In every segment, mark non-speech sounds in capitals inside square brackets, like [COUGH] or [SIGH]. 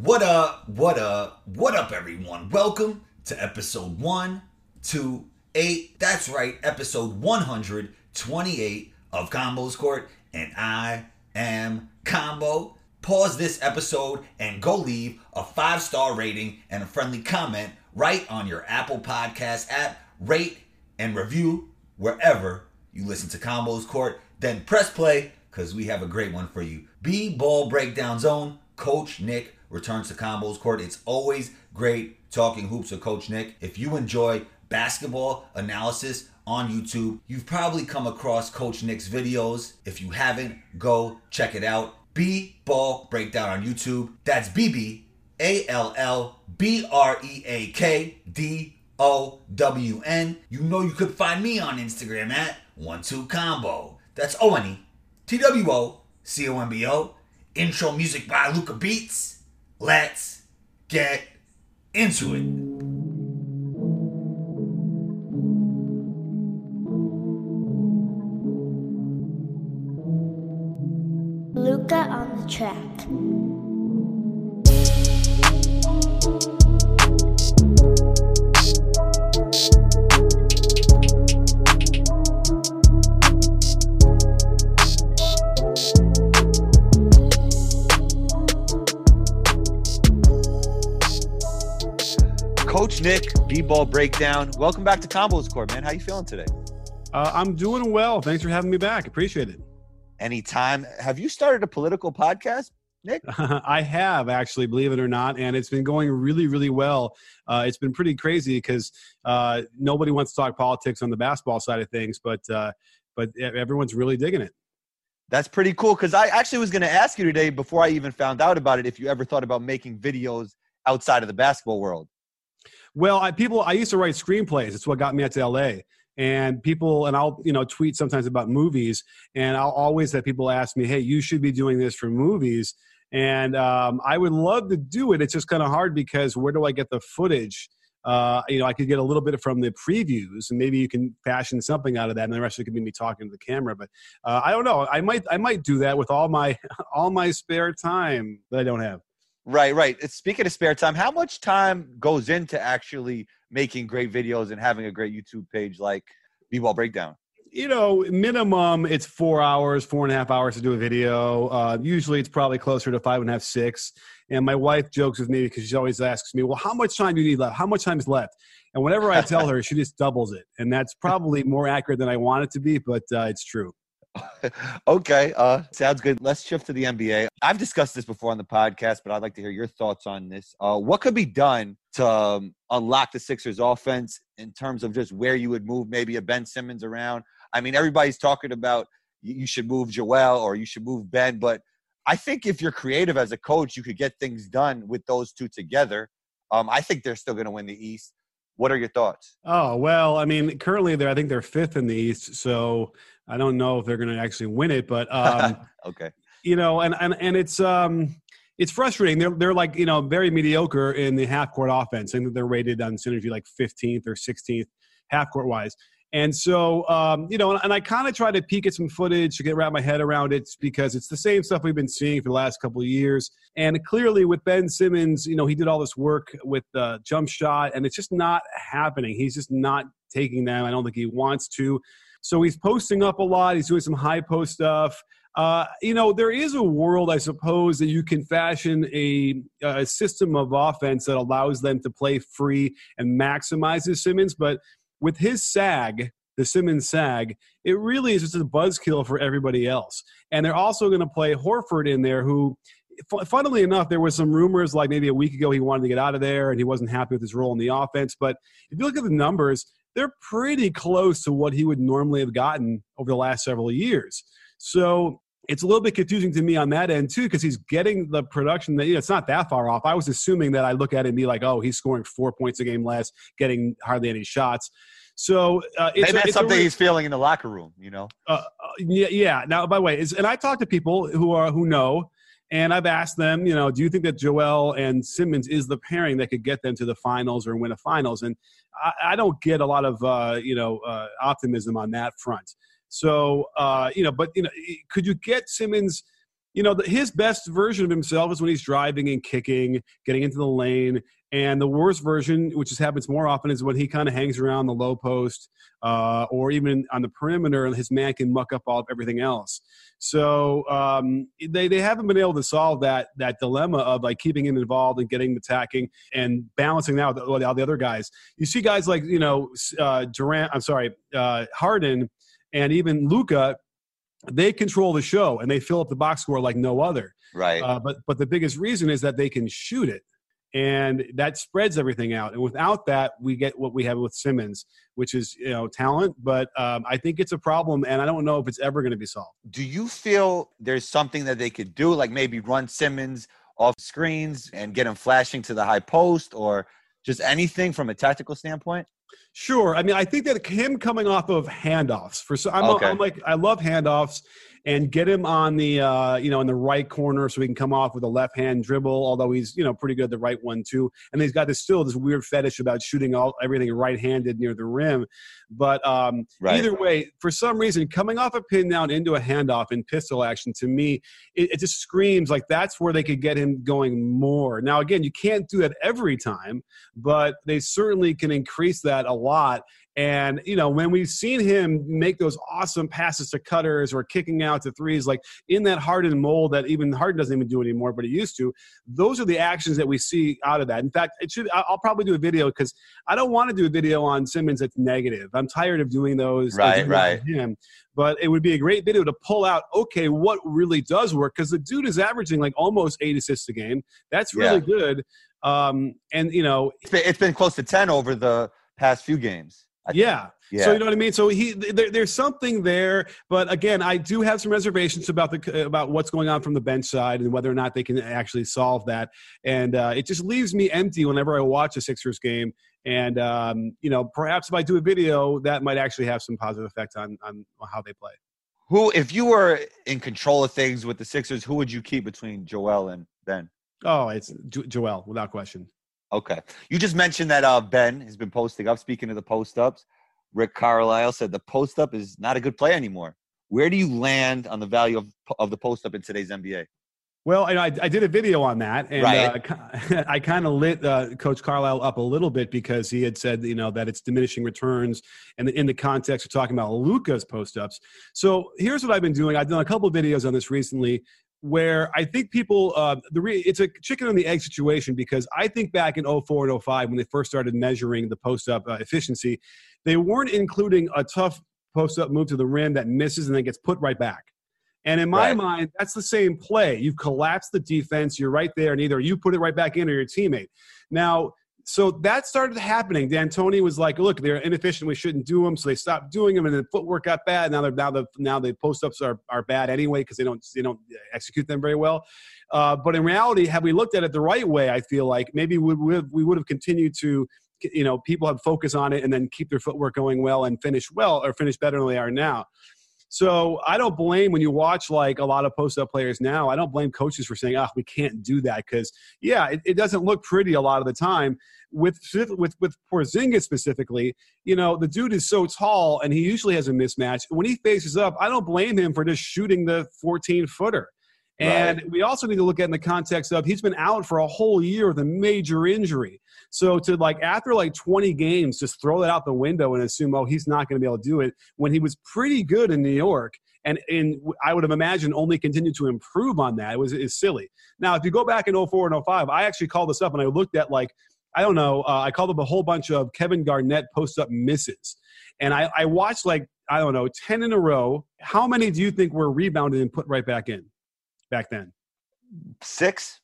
What up? What up? What up, everyone? Welcome to episode 128. That's right, episode 128 of Combos Court, and I am Combo. Pause this episode and go leave a five star rating and a friendly comment right on your Apple Podcast app. Rate and review wherever you listen to Combos Court. Then press play because we have a great one for you. B Ball Breakdown Zone, Coach Nick returns to Combos Court. It's always great talking hoops with Coach Nick. If you enjoy basketball analysis on YouTube, you've probably come across Coach Nick's videos. If you haven't, go check it out. B Ball Breakdown on YouTube. That's B B A L L B R E A K D O W N. You know you could find me on Instagram at one two combo. That's O N E T W O C O M B O. Intro music by Luca Beats. Let's get into it. Luca on the track. Coach Nick, B-ball breakdown. Welcome back to Combos Court, man. How you feeling today? Uh, I'm doing well. Thanks for having me back. Appreciate it. Anytime. Have you started a political podcast, Nick? [LAUGHS] I have actually, believe it or not, and it's been going really, really well. Uh, it's been pretty crazy because uh, nobody wants to talk politics on the basketball side of things, but uh, but everyone's really digging it. That's pretty cool. Because I actually was going to ask you today before I even found out about it if you ever thought about making videos outside of the basketball world. Well, I, people, I used to write screenplays. It's what got me out to LA. And people, and I'll, you know, tweet sometimes about movies, and I'll always have people ask me, "Hey, you should be doing this for movies." And um, I would love to do it. It's just kind of hard because where do I get the footage? Uh, you know, I could get a little bit from the previews, and maybe you can fashion something out of that, and the rest of it could be me talking to the camera. But uh, I don't know. I might, I might do that with all my, [LAUGHS] all my spare time that I don't have. Right, right. Speaking of spare time, how much time goes into actually making great videos and having a great YouTube page like B-Ball Breakdown? You know, minimum it's four hours, four and a half hours to do a video. Uh, usually it's probably closer to five and a half, six. And my wife jokes with me because she always asks me, Well, how much time do you need left? How much time is left? And whenever I tell her, she just doubles it. And that's [LAUGHS] probably more accurate than I want it to be, but uh, it's true. [LAUGHS] okay, uh, sounds good. Let's shift to the NBA. I've discussed this before on the podcast, but I'd like to hear your thoughts on this. Uh, what could be done to um, unlock the Sixers' offense in terms of just where you would move maybe a Ben Simmons around? I mean, everybody's talking about you should move Joel or you should move Ben, but I think if you're creative as a coach, you could get things done with those two together. Um, I think they're still going to win the East. What are your thoughts? Oh well, I mean, currently they're I think they're fifth in the East, so I don't know if they're going to actually win it, but um, [LAUGHS] okay, you know, and and and it's um, it's frustrating. They're they're like you know very mediocre in the half court offense, and they're rated on synergy like 15th or 16th half court wise. And so, um, you know, and, and I kind of try to peek at some footage to get wrap my head around it because it's the same stuff we've been seeing for the last couple of years. And clearly, with Ben Simmons, you know, he did all this work with the jump shot, and it's just not happening. He's just not taking them. I don't think he wants to. So he's posting up a lot. He's doing some high post stuff. Uh, you know, there is a world, I suppose, that you can fashion a, a, system of offense that allows them to play free and maximizes Simmons. But with his sag, the Simmons sag, it really is just a buzzkill for everybody else. And they're also going to play Horford in there, who, funnily enough, there was some rumors like maybe a week ago he wanted to get out of there and he wasn't happy with his role in the offense. But if you look at the numbers, they're pretty close to what he would normally have gotten over the last several years. So it's a little bit confusing to me on that end too, because he's getting the production that you know, it's not that far off. I was assuming that I look at it and be like, oh, he's scoring four points a game less, getting hardly any shots. So uh, maybe that's something he's feeling in the locker room, you know. Uh, uh, yeah, yeah. Now, by the way, is, and I talk to people who are who know, and I've asked them, you know, do you think that Joel and Simmons is the pairing that could get them to the finals or win a finals? And I, I don't get a lot of, uh, you know, uh, optimism on that front. So, uh, you know, but, you know, could you get Simmons, you know, his best version of himself is when he's driving and kicking, getting into the lane. And the worst version, which just happens more often, is when he kind of hangs around the low post uh, or even on the perimeter, and his man can muck up all of everything else. So um, they they haven't been able to solve that that dilemma of like keeping him involved and getting the attacking and balancing that with all the other guys. You see guys like you know uh, Durant. I'm sorry, uh, Harden, and even Luka. they control the show and they fill up the box score like no other. Right. Uh, but but the biggest reason is that they can shoot it, and that spreads everything out. And without that, we get what we have with Simmons, which is you know talent. But um, I think it's a problem, and I don't know if it's ever going to be solved. Do you feel there's something that they could do, like maybe run Simmons off screens and get him flashing to the high post, or just anything from a tactical standpoint? Sure. I mean, I think that him coming off of handoffs for so I'm, Okay. I'm like I love handoffs and get him on the uh, you know in the right corner so he can come off with a left hand dribble. Although he's you know pretty good at the right one too, and he's got this still this weird fetish about shooting all everything right handed near the rim. But um, Right. either way, for some reason, coming off a pin down into a handoff in pistol action to me, it, it just screams like that's where they could get him going more. Now again, you can't do that every time, but they certainly can increase that a lot. And you know, when we've seen him make those awesome passes to cutters or kicking out to threes, like in that Harden mold that even Harden doesn't even do anymore, but he used to. Those are the actions that we see out of that. In fact, it should. I'll probably do a video because I don't want to do a video on Simmons that's negative. I'm tired of doing those. Right, right. Him, but it would be a great video to pull out. Okay, what really does work? Because the dude is averaging like almost eight assists a game. That's really good. Um, and you know, It's been, it's been close to 10 over the past few games. I think. yeah. Yeah. So you know what I mean. So he there, there's something there, but again, I do have some reservations about the about what's going on from the bench side and whether or not they can actually solve that. And uh, it just leaves me empty whenever I watch a Sixers game. And um, you know, perhaps if I do a video, that might actually have some positive effect on on how they play. Who, if you were in control of things with the Sixers, who would you keep between Joel and Ben? Oh, it's jo- Joel without question. Okay. You just mentioned that uh, Ben has been posting up. Speaking of the post ups, Rick Carlisle said the post up is not a good play anymore. Where do you land on the value of, of the post up in today's NBA? Well, I, I I did a video on that, and Right. uh, [LAUGHS] I kind of lit uh, Coach Carlisle up a little bit because he had said, you know, that it's diminishing returns, and in the context of talking about Luka's post ups. So here's what I've been doing. I've done a couple of videos on this recently, where I think people, uh, the re- it's a chicken and the egg situation because I think back in 04 and 05 when they first started measuring the post up uh, efficiency, they weren't including a tough post up move to the rim that misses and then gets put right back. And in my Right. mind, that's the same play. You've collapsed the defense. You're right there, and either you put it right back in or your teammate. Now, so that started happening. D'Antoni was like, "Look, they're inefficient. We shouldn't do them." So they stopped doing them, and the footwork got bad. Now they're now the now the post ups are, are bad anyway because they don't they don't execute them very well. Uh, but in reality, had we looked at it the right way, I feel like maybe we would we would have continued to you know people have focus on it and then keep their footwork going well and finish well or finish better than they are now. So I don't blame when you watch like a lot of post up players now. I don't blame coaches for saying, "Oh, we can't do that," because yeah, it, it doesn't look pretty a lot of the time. With with with Porzingis specifically, you know, the dude is so tall and he usually has a mismatch. When he faces up, I don't blame him for just shooting the 14 footer. And we also need to look at in the context of he's been out for a whole year with a major injury. So to like after like 20 games, just throw that out the window and assume, oh, he's not going to be able to do it when he was pretty good in New York. And and I would have imagined only continued to improve on that. It was is silly. Now, if you go back in 04 and 05, I actually called this up and I looked at like I don't know. Uh, I called up a whole bunch of Kevin Garnett post up misses, and I, I watched like I don't know ten in a row. How many do you think were rebounded and put right back in back then? Six?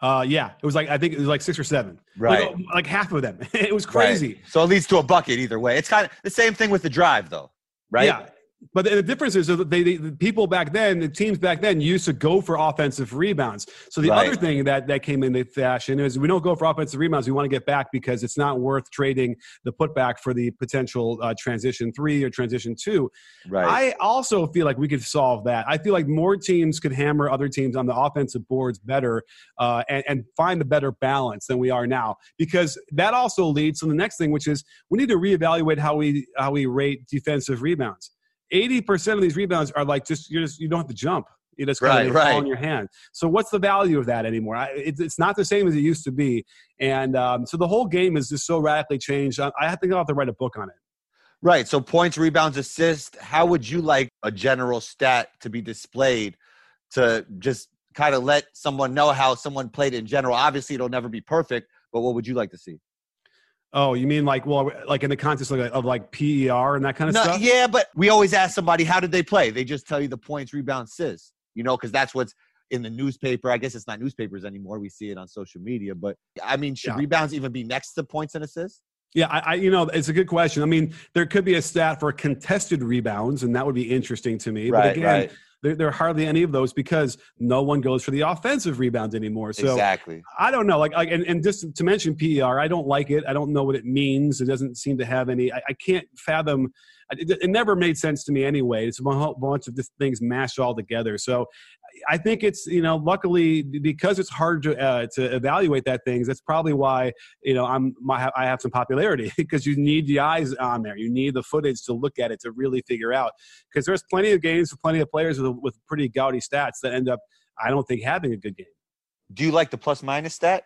Uh, yeah, it was like I think it was like six or seven. Right. like, like half of them. [LAUGHS] it was crazy. Right. So it leads to a bucket either way. It's kind of the same thing with the drive, though, right? Yeah. But the difference is that they, they, the people back then, the teams back then, used to go for offensive rebounds. So the Right. other thing that that came into fashion is we don't go for offensive rebounds. We want to get back because it's not worth trading the putback for the potential uh, transition three or transition two. Right. I also feel like we could solve that. I feel like more teams could hammer other teams on the offensive boards better uh, and, and find a better balance than we are now. Because that also leads to the next thing, which is we need to reevaluate how we how we rate defensive rebounds. Eighty percent of these rebounds are like just you just you don't have to jump. You just kind Right, of they fall in your hand. So what's the value of that anymore? I, it's, it's not the same as it used to be, and um, so the whole game is just so radically changed. I, I to go have to write a book on it. Right. So points, rebounds, assists. How would you like a general stat to be displayed to just kind of let someone know how someone played in general? Obviously, it'll never be perfect, but what would you like to see? Oh, you mean like well, like in the context of, like- of like PER and that kind of No, stuff? yeah, but we always ask somebody, how did they play? They just tell you the points, rebounds, assists. You know, because that's what's in the newspaper. I guess it's not newspapers anymore. We see it on social media. But I mean, should Yeah. rebounds even be next to points and assists? Yeah, I, I, you know, it's a good question. I mean, there could be a stat for contested rebounds, and that would be interesting to me. but again, there, there are hardly any of those because no one goes for the offensive rebounds anymore. So exactly. I don't know. Like, like and, and just to mention PER, I don't like it. I don't know what it means. It doesn't seem to have any. I, I can't fathom. It, it never made sense to me anyway. It's a whole bunch of just things mashed all together. So I think it's you know luckily because it's hard to uh, to evaluate that things. That's probably why you know I'm my, I have some popularity [LAUGHS] because you need the eyes on there. You need the footage to look at it to really figure out because there's plenty of games for plenty of players with, with pretty gaudy stats that end up I don't think having a good game. Do you like the plus minus stat?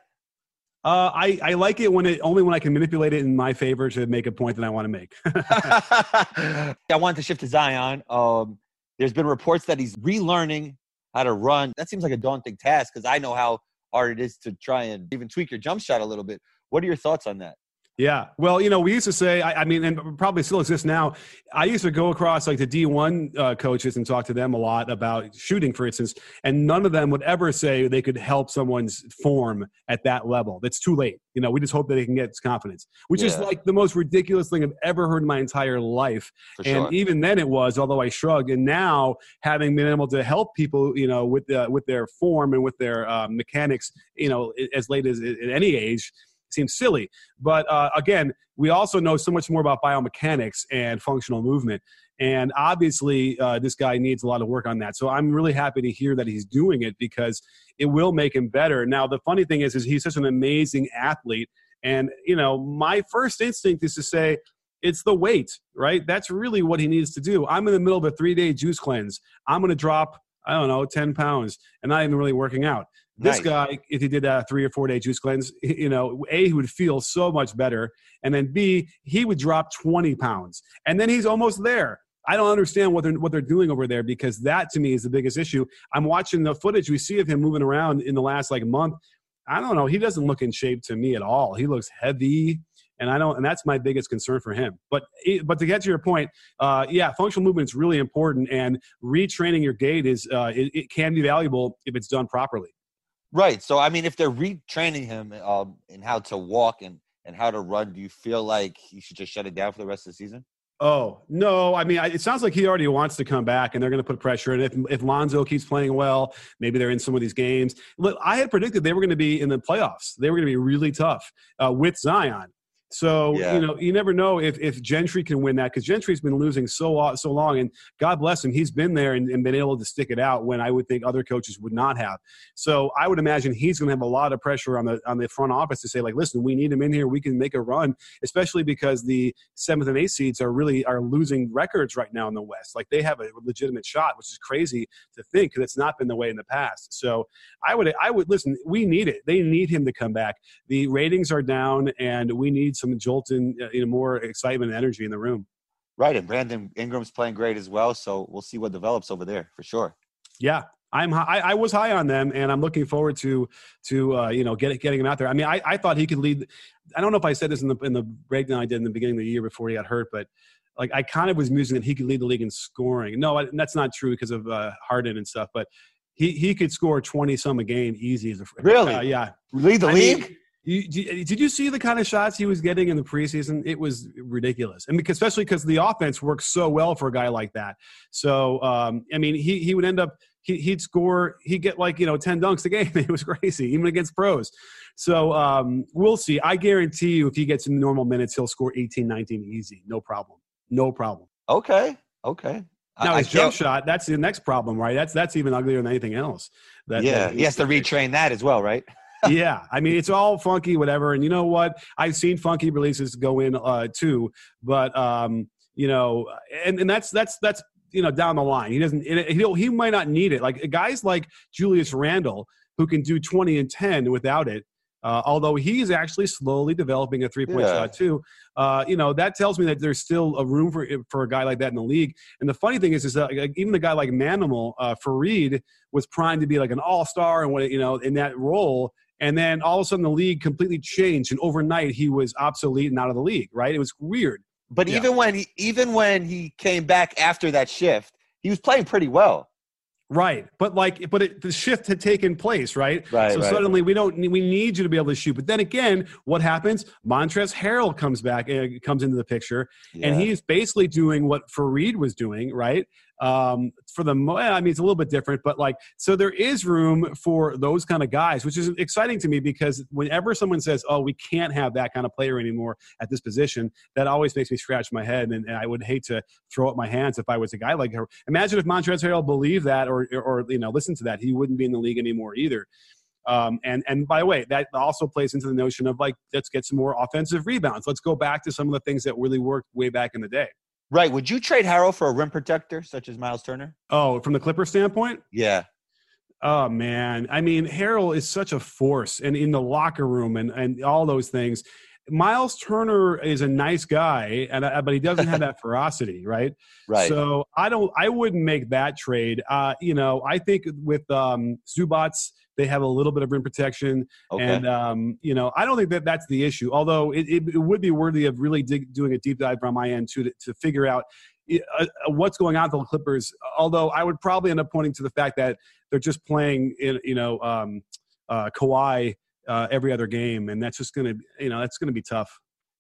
Uh, I, I like it when it only when I can manipulate it in my favor to make a point that I want to make. [LAUGHS] [LAUGHS] I wanted to shift to Zion. Um, there's been reports that he's relearning how to run. That seems like a daunting task because I know how hard it is to try and even tweak your jump shot a little bit. What are your thoughts on that? Yeah. Well, you know, we used to say, I, I mean, and probably still exists now. I used to go across like the D1 uh, coaches and talk to them a lot about shooting, for instance, and none of them would ever say they could help someone's form at that level. That's too late. You know, we just hope that they can get confidence, which is like the most ridiculous thing I've ever heard in my entire life. For and sure. even then it was although i shrugged and now having been able to help people you know with uh, with their form and with their uh, mechanics you know as late as at any age seems silly but uh, again we also know so much more about biomechanics and functional movement and obviously uh, this guy needs a lot of work on that so i'm really happy to hear that he's doing it because it will make him better now the funny thing is is he's such an amazing athlete and you know my first instinct is to say it's the weight, right? That's really what he needs to do. I'm in the middle of a three day juice cleanse. I'm going to drop, I don't know, 10 pounds and not even really working out. This Nice. guy, if he did a three or four day juice cleanse, [LAUGHS] you know, A, he would feel so much better. And then B, he would drop 20 pounds. And then he's almost there. I don't understand what they're, what they're doing over there because that to me is the biggest issue. I'm watching the footage we see of him moving around in the last like month. I don't know. He doesn't look in shape to me at all. He looks heavy and I don't, and that's my biggest concern for him. But but to get to your point, uh, yeah, functional movement is really important, and retraining your gait is uh, it, it can be valuable if it's done properly. Right. So, I mean, if they're retraining him um, in how to walk and, and how to run, do you feel like he should just shut it down for the rest of the season? Oh no! I mean, it sounds like he already wants to come back, and they're going to put pressure. And if if Lonzo keeps playing well, maybe they're in some of these games. Look, I had predicted they were going to be in the playoffs. They were going to be really tough uh, with Zion. So Yeah. you know, you never know if if Gentry can win that because Gentry's been losing so so long, and God bless him, he's been there and, and been able to stick it out when I would think other coaches would not have. So I would imagine he's going to have a lot of pressure on the on the front office to say like, listen, we need him in here. We can make a run, especially because the seventh and eighth seeds are really are losing records right now in the West. Like they have a legitimate shot, which is crazy to think because it's not been the way in the past. So I would I would listen. We need it. They need him to come back. The ratings are down, and we need some jolting, uh, you know, more excitement and energy in the room. Right. And Brandon Ingram's playing great as well. So we'll see what develops over there for sure. Yeah. I'm hi- I, I was high on them, and I'm looking forward to to uh, you know get, getting him out there. I mean, I, I thought he could lead. I don't know if I said this in the in the breakdown I did in the beginning of the year before he got hurt, but like I kind of was musing that he could lead the league in scoring. No, I, that's not true because of uh, Harden and stuff, but he he could score 20 some a game easy as a Really? uh, yeah. Lead the I league? mean, you, did you see the kind of shots he was getting in the preseason? It was ridiculous, and because, especially because the offense works so well for a guy like that. So, um, I mean, he he would end up he, he'd score he'd get like you know ten dunks a game. [LAUGHS] It was crazy, even against pros. So um, we'll see. I guarantee you, if he gets in normal minutes, he'll score 18, 19 easy, no problem, no problem. okay. Okay. Now his jump shot, that's the next problem, right? That's that's even uglier than anything else. That, yeah. that- He has to retrain that as well, right? Yeah, I mean it's all funky, whatever. And you know what? I've seen funky releases go in uh, too, but um, you know, and, and that's that's that's you know down the line. He doesn't. He he might not need it. Like guys like Julius Randle who can do 20 and 10 without it. Uh, although he's actually slowly developing a three point Yeah. shot too, uh, you know that tells me that there's still a room for for a guy like that in the league. And the funny thing is, is that even the guy like Manimal, uh, Faried was primed to be like an all star and what you know in that role. And then all of a sudden the league completely changed, and overnight he was obsolete and out of the league. Right? It was weird. But Yeah. even when he even when he came back after that shift, he was playing pretty well. Right, but like, but it, the shift had taken place, right? Right, So right. suddenly we don't, we need you to be able to shoot. But then again, what happens? Montrezl Harrell comes back, and comes into the picture, and Yeah. he's basically doing what Faried was doing, right? Um, for the, mo- I mean, it's a little bit different, but like, so there is room for those kind of guys, which is exciting to me because whenever someone says, "Oh, we can't have that kind of player anymore at this position," that always makes me scratch my head, and, and I would hate to throw up my hands if I was a guy like her. Imagine if Montrezl Harrell believed that, or, or you know, listened to that, he wouldn't be in the league anymore either. Um, and and by the way, that also plays into the notion of like, let's get some more offensive rebounds. Let's go back to some of the things that really worked way back in the day. Right. Would you trade Harrell for a rim protector such as Miles Turner? Oh, from the Clipper standpoint, Yeah. Oh man, I mean, Harrell is such a force, and in the locker room and and all those things. Miles Turner is a nice guy, and uh, but he doesn't have [LAUGHS] that ferocity, right? Right. So I don't, I wouldn't make that trade. Uh, you know, I think with um, Zubac, they have a little bit of rim protection, okay. and um, you know, I don't think that that's the issue. Although it, it, it would be worthy of really dig, doing a deep dive from my end too to, to figure out uh, uh, what's going on with the Clippers. Although I would probably end up pointing to the fact that they're just playing, in, you know, um, uh, Kawhi uh, every other game, and that's just gonna, you know, that's gonna be tough.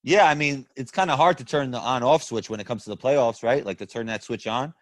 yeah, I mean, it's kind of hard to turn the on-off switch when it comes to the playoffs, right? Like to turn that switch on.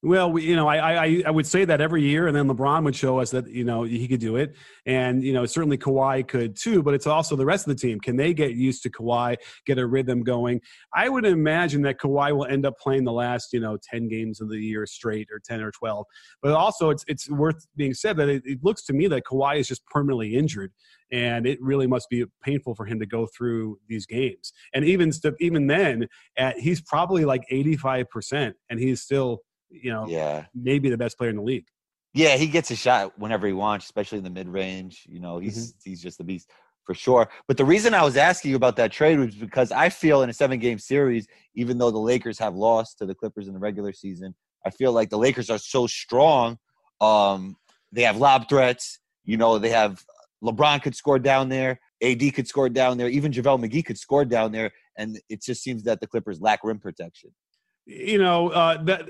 Well, we, you know, I, I I would say that every year, and then LeBron would show us that you know he could do it, and you know certainly Kawhi could too. But it's also the rest of the team. Can they get used to Kawhi, get a rhythm going? I would imagine that Kawhi will end up playing the last you know ten games of the year straight, or ten or twelve. But also, it's it's worth being said that it, it looks to me that Kawhi is just permanently injured, and it really must be painful for him to go through these games. And even st- even then, at he's probably like eighty five percent, and he's still you know Yeah. maybe the best player in the league. Yeah, he gets a shot whenever he wants, especially in the mid range. You know, he's he's just a beast for sure. But the reason I was asking you about that trade was because I feel in a seven game series, even though the Lakers have lost to the Clippers in the regular season, I feel like the Lakers are so strong. Um, they have lob threats. You know, they have LeBron could score down there. AD could score down there. Even JaVale McGee could score down there. And it just seems that the Clippers lack rim protection. You know uh, that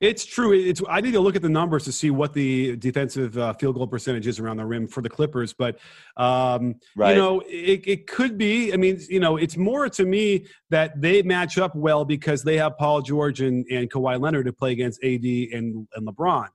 it's true. It's I need to look at the numbers to see what the defensive uh, field goal percentage is around the rim for the Clippers, but um, Right. you know it, it could be. I mean, you know, it's more to me that they match up well because they have Paul George and, and Kawhi Leonard to play against AD and, and LeBron.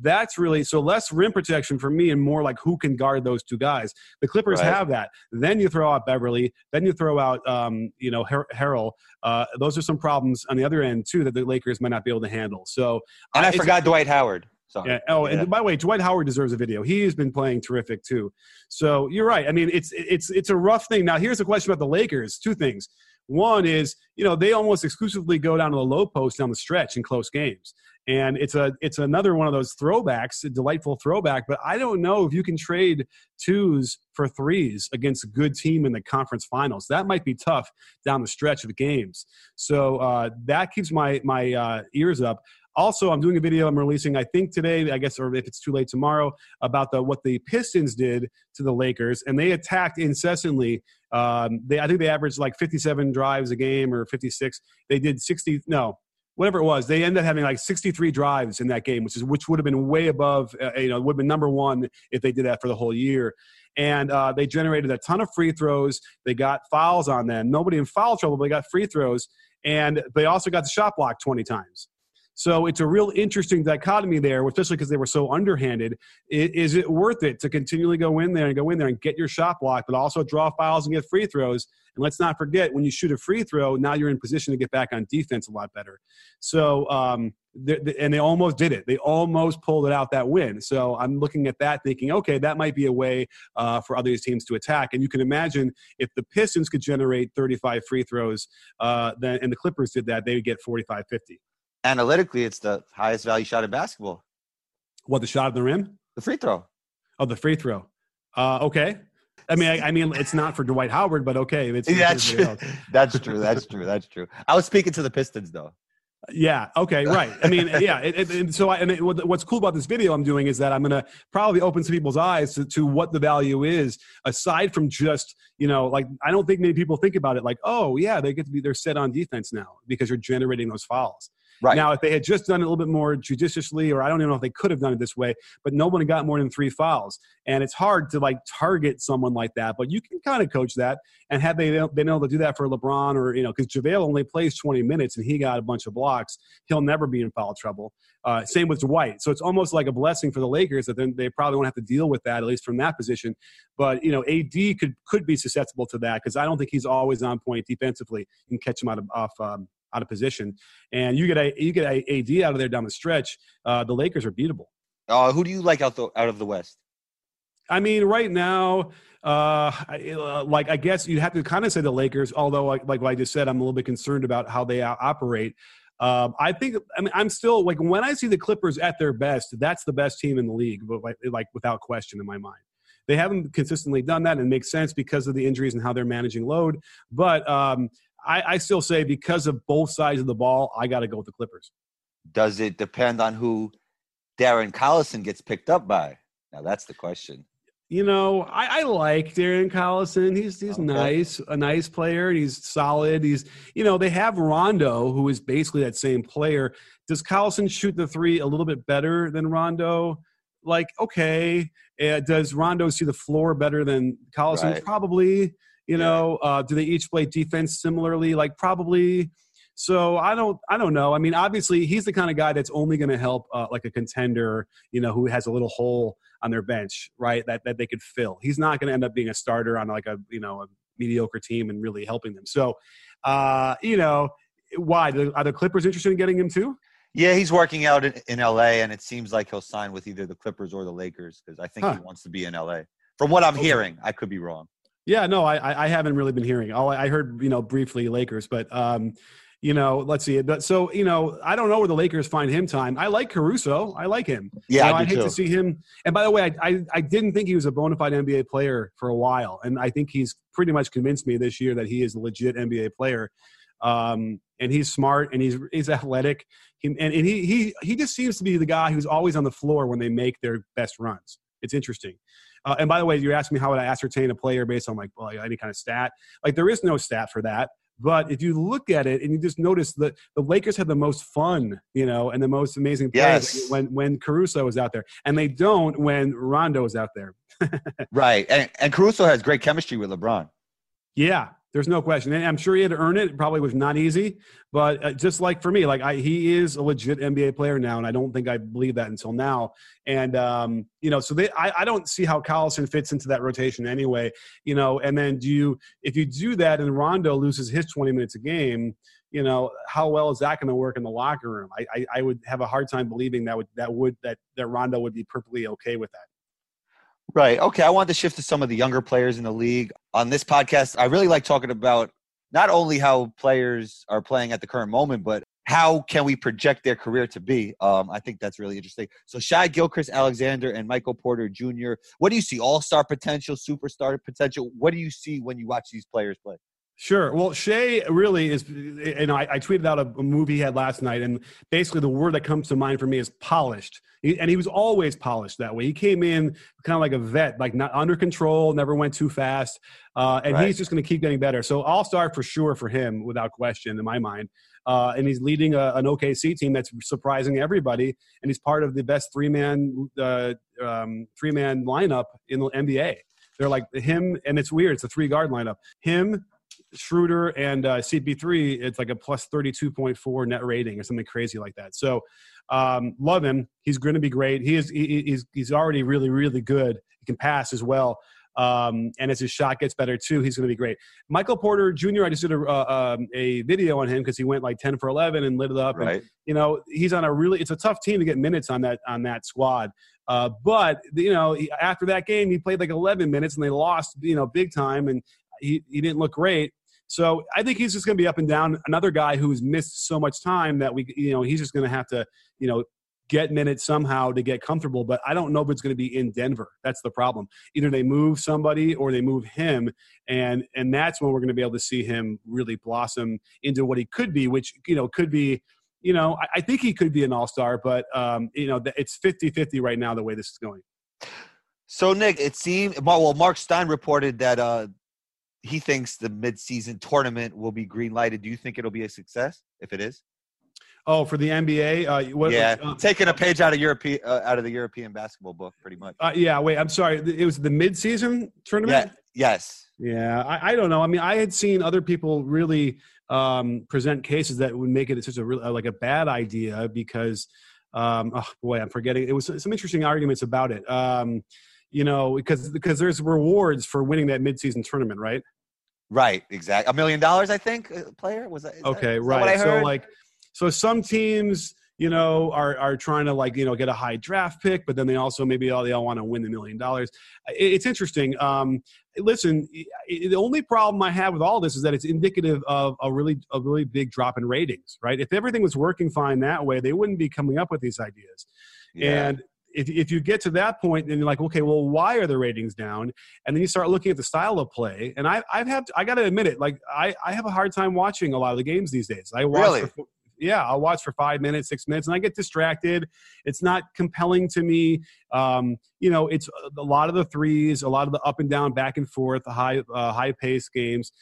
That's really so less rim protection for me and more like who can guard those two guys. The Clippers Right. have that. Then you throw out Beverley. Then you throw out um, you know Har- Harrell. Uh, those are some problems on the other end too that the Lakers might not be able to handle. So And I it's- forgot Dwight Howard. Sorry. yeah. Oh, Yeah. and by the way, Dwight Howard deserves a video. He has been playing terrific too. So you're right. I mean, it's it's it's a rough thing. Now, here's a question about the Lakers. Two things. One is, you know, they almost exclusively go down to the low post down the stretch in close games, and it's a it's another one of those throwbacks, a delightful throwback. But I don't know if you can trade twos for threes against a good team in the conference finals. That might be tough down the stretch of the games. So uh, that keeps my my uh, ears up. Also, I'm doing a video I'm releasing, I think today, I guess, or if it's too late tomorrow, about the what the Pistons did to the Lakers, and they attacked incessantly. Um, they, I think they averaged like 57 drives a game or 56. They did 60, no, whatever it was. They ended up having like 63 drives in that game, which is which would have been way above, uh, you know, would have been number one if they did that for the whole year. And uh, they generated a ton of free throws. They got fouls on them. Nobody in foul trouble, but they got free throws, and they also got the shot block 20 times. So it's a real interesting dichotomy there, especially because they were so underhanded. Is it worth it to continually go in there and go in there and get your shot block, but also draw fouls and get free throws? And let's not forget, when you shoot a free throw, now you're in position to get back on defense a lot better. So, um, and they almost did it. They almost pulled it out that win. So I'm looking at that, thinking, okay, that might be a way uh, for other teams to attack. And you can imagine if the Pistons could generate 35 free throws, uh, then and the Clippers did that, they would get 45, 50. Analytically, it's the highest value shot in basketball. What the shot of the rim? The free throw. Oh, the free throw. Uh, okay. I mean, I, I, mean, it's not for Dwight Howard, but okay. It's, [LAUGHS] that's true. [LAUGHS] That's true. That's true. That's true. I was speaking to the Pistons, though. Yeah. Okay. Right. I mean, yeah. It, it, so, I, and what's cool about this video I'm doing is that I'm going to probably open some people's eyes to, to what the value is, aside from just you know, like I don't think many people think about it like, oh yeah, they get to be they're set on defense now because you're generating those fouls. Right. Now, if they had just done it a little bit more judiciously, or I don't even know if they could have done it this way, but no one got more than three fouls. And it's hard to like target someone like that, but you can kind of coach that. And had they been able to do that for LeBron or, you know, because JaVale only plays 20 minutes and he got a bunch of blocks, he'll never be in foul trouble. Uh, same with Dwight. So it's almost like a blessing for the Lakers that then they probably won't have to deal with that, at least from that position. But, you know, AD could, could be susceptible to that because I don't think he's always on point defensively. You can catch him out of, off um, out of position. And you get a you get a AD out of there down the stretch. Uh, the Lakers are beatable. Uh, who do you like out the out of the West? I mean, right now, uh, uh like I guess you'd have to kind of say the Lakers. Although, like, like what I just said, I'm a little bit concerned about how they operate. Um, I think I mean I'm still like when I see the Clippers at their best, that's the best team in the league, but like, like without question in my mind. They haven't consistently done that, and it makes sense because of the injuries and how they're managing load. But um, I, I still say because of both sides of the ball, I got to go with the Clippers. Does it depend on who Darren Collison gets picked up by? Now that's the question. You know, I, I like Darren Collison. He's he's okay. nice, a nice player. He's solid. He's you know they have Rondo, who is basically that same player. Does Collison shoot the three a little bit better than Rondo? Like, okay. Uh, does Rondo see the floor better than Collison? Right. Probably. You yeah. know, uh, do they each play defense similarly? Like probably. So I don't, I don't know. I mean, obviously, he's the kind of guy that's only going to help uh, like a contender, you know, who has a little hole on their bench, right? That that they could fill. He's not going to end up being a starter on like a you know a mediocre team and really helping them. So, uh, you know, why are the Clippers interested in getting him too? Yeah, he's working out in, in LA, and it seems like he'll sign with either the Clippers or the Lakers because I think huh. he wants to be in LA. From what I'm okay. hearing, I could be wrong. Yeah, no, I I haven't really been hearing. All I heard, you know, briefly Lakers, but um, you know, let's see. But so you know, I don't know where the Lakers find him time. I like Caruso. I like him. Yeah, you know, I, I hate too. to see him. And by the way, I, I I didn't think he was a bona fide NBA player for a while, and I think he's pretty much convinced me this year that he is a legit NBA player. Um, and he's smart and he's he's athletic. He, and, and he he he just seems to be the guy who's always on the floor when they make their best runs. It's interesting. Uh, and by the way, you asked me how would I ascertain a player based on like well, any kind of stat. Like there is no stat for that. But if you look at it and you just notice that the Lakers had the most fun, you know, and the most amazing plays yes. when when Caruso was out there, and they don't when Rondo is out there. [LAUGHS] right, and, and Caruso has great chemistry with LeBron. Yeah, there's no question. And I'm sure he had to earn it. It probably was not easy. But uh, just like for me, like I, he is a legit NBA player now, and I don't think I believe that until now. And um, you know, so they, I, I don't see how Collison fits into that rotation anyway. You know, and then do you, if you do that, and Rondo loses his 20 minutes a game, you know, how well is that going to work in the locker room? I, I, I would have a hard time believing that would that would that that Rondo would be perfectly okay with that. Right. Okay. I want to shift to some of the younger players in the league. On this podcast, I really like talking about not only how players are playing at the current moment, but how can we project their career to be? Um, I think that's really interesting. So, Shai Gilgeous-Alexander and Michael Porter Jr., what do you see? All star potential, superstar potential? What do you see when you watch these players play? Sure. Well, Shai really is, you know, I, I tweeted out a, a, movie he had last night, and basically the word that comes to mind for me is polished. He, and he was always polished that way. He came in kind of like a vet, like not under control, never went too fast, uh, and right. he's just going to keep getting better. So all star for sure for him, without question, in my mind. Uh, and he's leading a, an OKC team that's surprising everybody, and he's part of the best three man uh, um, three man lineup in the NBA. They're like him, and it's weird. It's a three guard lineup. Him, Schroeder and uh, CP3, it's like a plus 32.4 net rating or something crazy like that. So um, love him. He's going to be great. He is he, he's he's already really really good. He can pass as well. Um, and as his shot gets better too, he's going to be great. Michael Porter Jr. I just did a, uh, um, a video on him because he went like 10 for 11 and lit it up. Right. And, you know, he's on a really it's a tough team to get minutes on that on that squad. Uh, but you know, after that game, he played like 11 minutes and they lost, you know, big time, and he, he didn't look great. So I think he's just going to be up and down. Another guy who's missed so much time that we, you know, he's just going to have to, you know, get minutes somehow to get comfortable. But I don't know if it's going to be in Denver. That's the problem. Either they move somebody or they move him, and and that's when we're going to be able to see him really blossom into what he could be, which you know could be. You know, I, I think he could be an all star, but um, you know, it's 50 50 right now, the way this is going. So Nick, it seemed well. Mark Stein reported that uh, he thinks the midseason tournament will be green lighted. Do you think it'll be a success if it is? Oh, for the NBA, uh, what, yeah, uh, taking a page out of European uh, out of the European basketball book, pretty much. Uh, yeah, wait, I'm sorry. It was the midseason tournament. Yeah. Yes. Yeah, I, I, don't know. I mean, I had seen other people really um, present cases that would make it such a real, like a bad idea because, um, oh boy, I'm forgetting. It was some interesting arguments about it. Um, you know, because because there's rewards for winning that midseason tournament, right? Right, exactly. A million dollars, I think. player was that? Okay, that, right. So like, so some teams, you know, are are trying to like you know get a high draft pick, but then they also maybe all they all want to win the million dollars. It's interesting. Um, listen, the only problem I have with all this is that it's indicative of a really a really big drop in ratings. Right? If everything was working fine that way, they wouldn't be coming up with these ideas. Yeah. And if, if you get to that point and you're like, okay, well, why are the ratings down? And then you start looking at the style of play. And I, I've had, I got to admit it, like I, I have a hard time watching a lot of the games these days. I watch really? for, yeah, I'll watch for five minutes, six minutes, and I get distracted. It's not compelling to me. Um, you know, it's a lot of the threes, a lot of the up and down, back and forth, high uh, high pace games.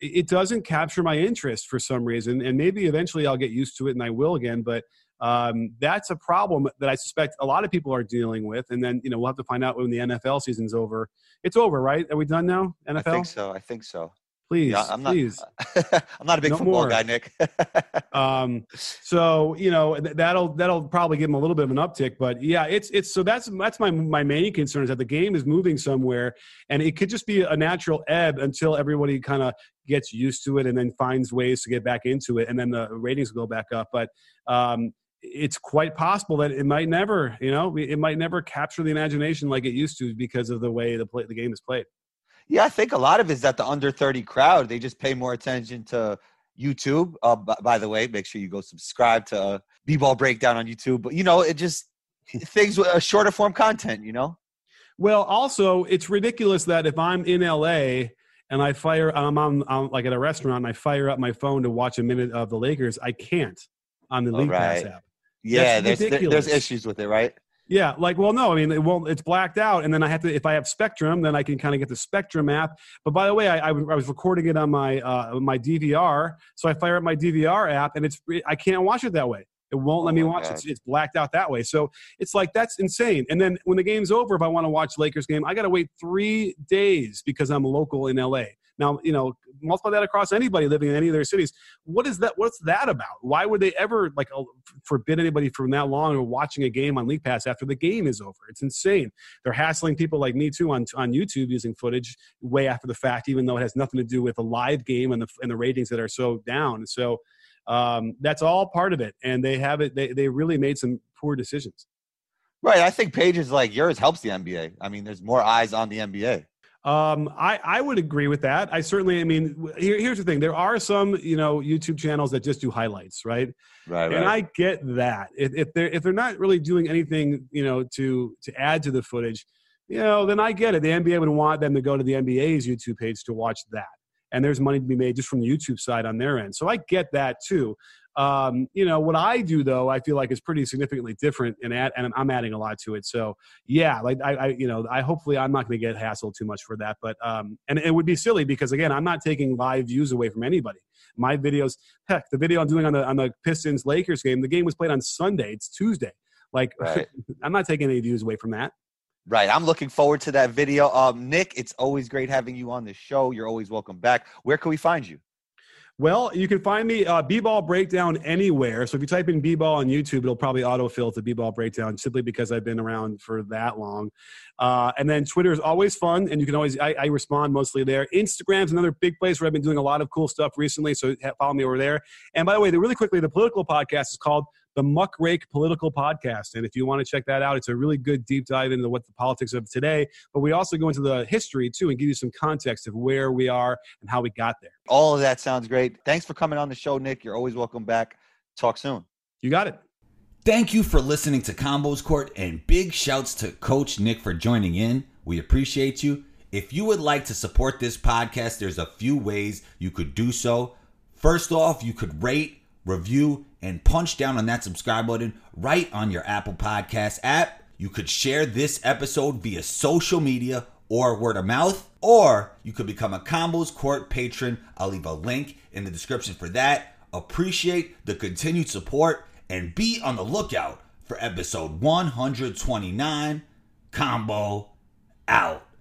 It doesn't capture my interest for some reason, and maybe eventually I'll get used to it and I will again. But um, that's a problem that I suspect a lot of people are dealing with. And then, you know, we'll have to find out when the NFL season's over. It's over, right? Are we done now? NFL? I think so. I think so. Please, yeah, I'm please. Not, [LAUGHS] I'm not a big no football more. guy, Nick. [LAUGHS] um, so you know that'll that'll probably give him a little bit of an uptick, but yeah, it's it's so that's that's my my main concern is that the game is moving somewhere, and it could just be a natural ebb until everybody kind of gets used to it and then finds ways to get back into it, and then the ratings go back up. But um, it's quite possible that it might never, you know, it might never capture the imagination like it used to because of the way the play, the game is played. Yeah, I think a lot of it is that the under 30 crowd, they just pay more attention to YouTube. Uh, b- by the way, make sure you go subscribe to uh, B-Ball Breakdown on YouTube. But, you know, it just [LAUGHS] things with a shorter form content, you know? Well, also, it's ridiculous that if I'm in LA and I fire, I'm on, I'm like at a restaurant and I fire up my phone to watch a minute of the Lakers, I can't on the League right. Pass app. Yeah, there's there's issues with it, right? Yeah, like well, no, I mean, it won't, it's blacked out, and then I have to. If I have Spectrum, then I can kind of get the Spectrum app. But by the way, I, I, was recording it on my uh, my DVR, so I fire up my DVR app, and it's I can't watch it that way. It won't let oh me watch it. It's, it's blacked out that way. So it's like that's insane. And then when the game's over, if I want to watch Lakers game, I got to wait three days because I'm local in LA. Now, you know, multiply that across anybody living in any of their cities. What is that? What's that about? Why would they ever like forbid anybody from that long or watching a game on League Pass after the game is over? It's insane. They're hassling people like me too on on YouTube using footage way after the fact, even though it has nothing to do with a live game and the and the ratings that are so down. So um, that's all part of it, and they have it. They they really made some poor decisions. Right. I think pages like yours helps the NBA. I mean, there's more eyes on the NBA. Um, I, I would agree with that. I certainly, I mean, here, here's the thing: there are some, you know, YouTube channels that just do highlights, right? Right. And right. I get that. If, if they're if they're not really doing anything, you know, to to add to the footage, you know, then I get it. The NBA would want them to go to the NBA's YouTube page to watch that, and there's money to be made just from the YouTube side on their end. So I get that too. Um, you know, what I do though, I feel like is pretty significantly different, and add, and I'm adding a lot to it. So yeah, like I, I you know, I hopefully I'm not going to get hassled too much for that, but um, and it would be silly because again, I'm not taking live views away from anybody. My videos, heck, the video I'm doing on the on the Pistons Lakers game, the game was played on Sunday. It's Tuesday. Like, right. [LAUGHS] I'm not taking any views away from that. Right. I'm looking forward to that video. Um, Nick, it's always great having you on the show. You're always welcome back. Where can we find you? Well, you can find me uh, B-ball breakdown anywhere. So if you type in B-ball on YouTube, it'll probably autofill to B-ball breakdown simply because I've been around for that long. Uh, and then Twitter is always fun, and you can always I, I respond mostly there. Instagram's another big place where I've been doing a lot of cool stuff recently. So follow me over there. And by the way, the, really quickly, the political podcast is called the Muckrake Political Podcast. And if you want to check that out, it's a really good deep dive into what the politics of today. But we also go into the history too and give you some context of where we are and how we got there. All of that sounds great. Thanks for coming on the show, Nick. You're always welcome back. Talk soon. You got it. Thank you for listening to Combos Court and big shouts to Coach Nick for joining in. We appreciate you. If you would like to support this podcast, there's a few ways you could do so. First off, you could rate, review, and punch down on that subscribe button right on your Apple Podcast app. You could share this episode via social media or word of mouth, or you could become a Combos Court patron. I'll leave a link in the description for that. Appreciate the continued support and be on the lookout for episode 129 Combo out.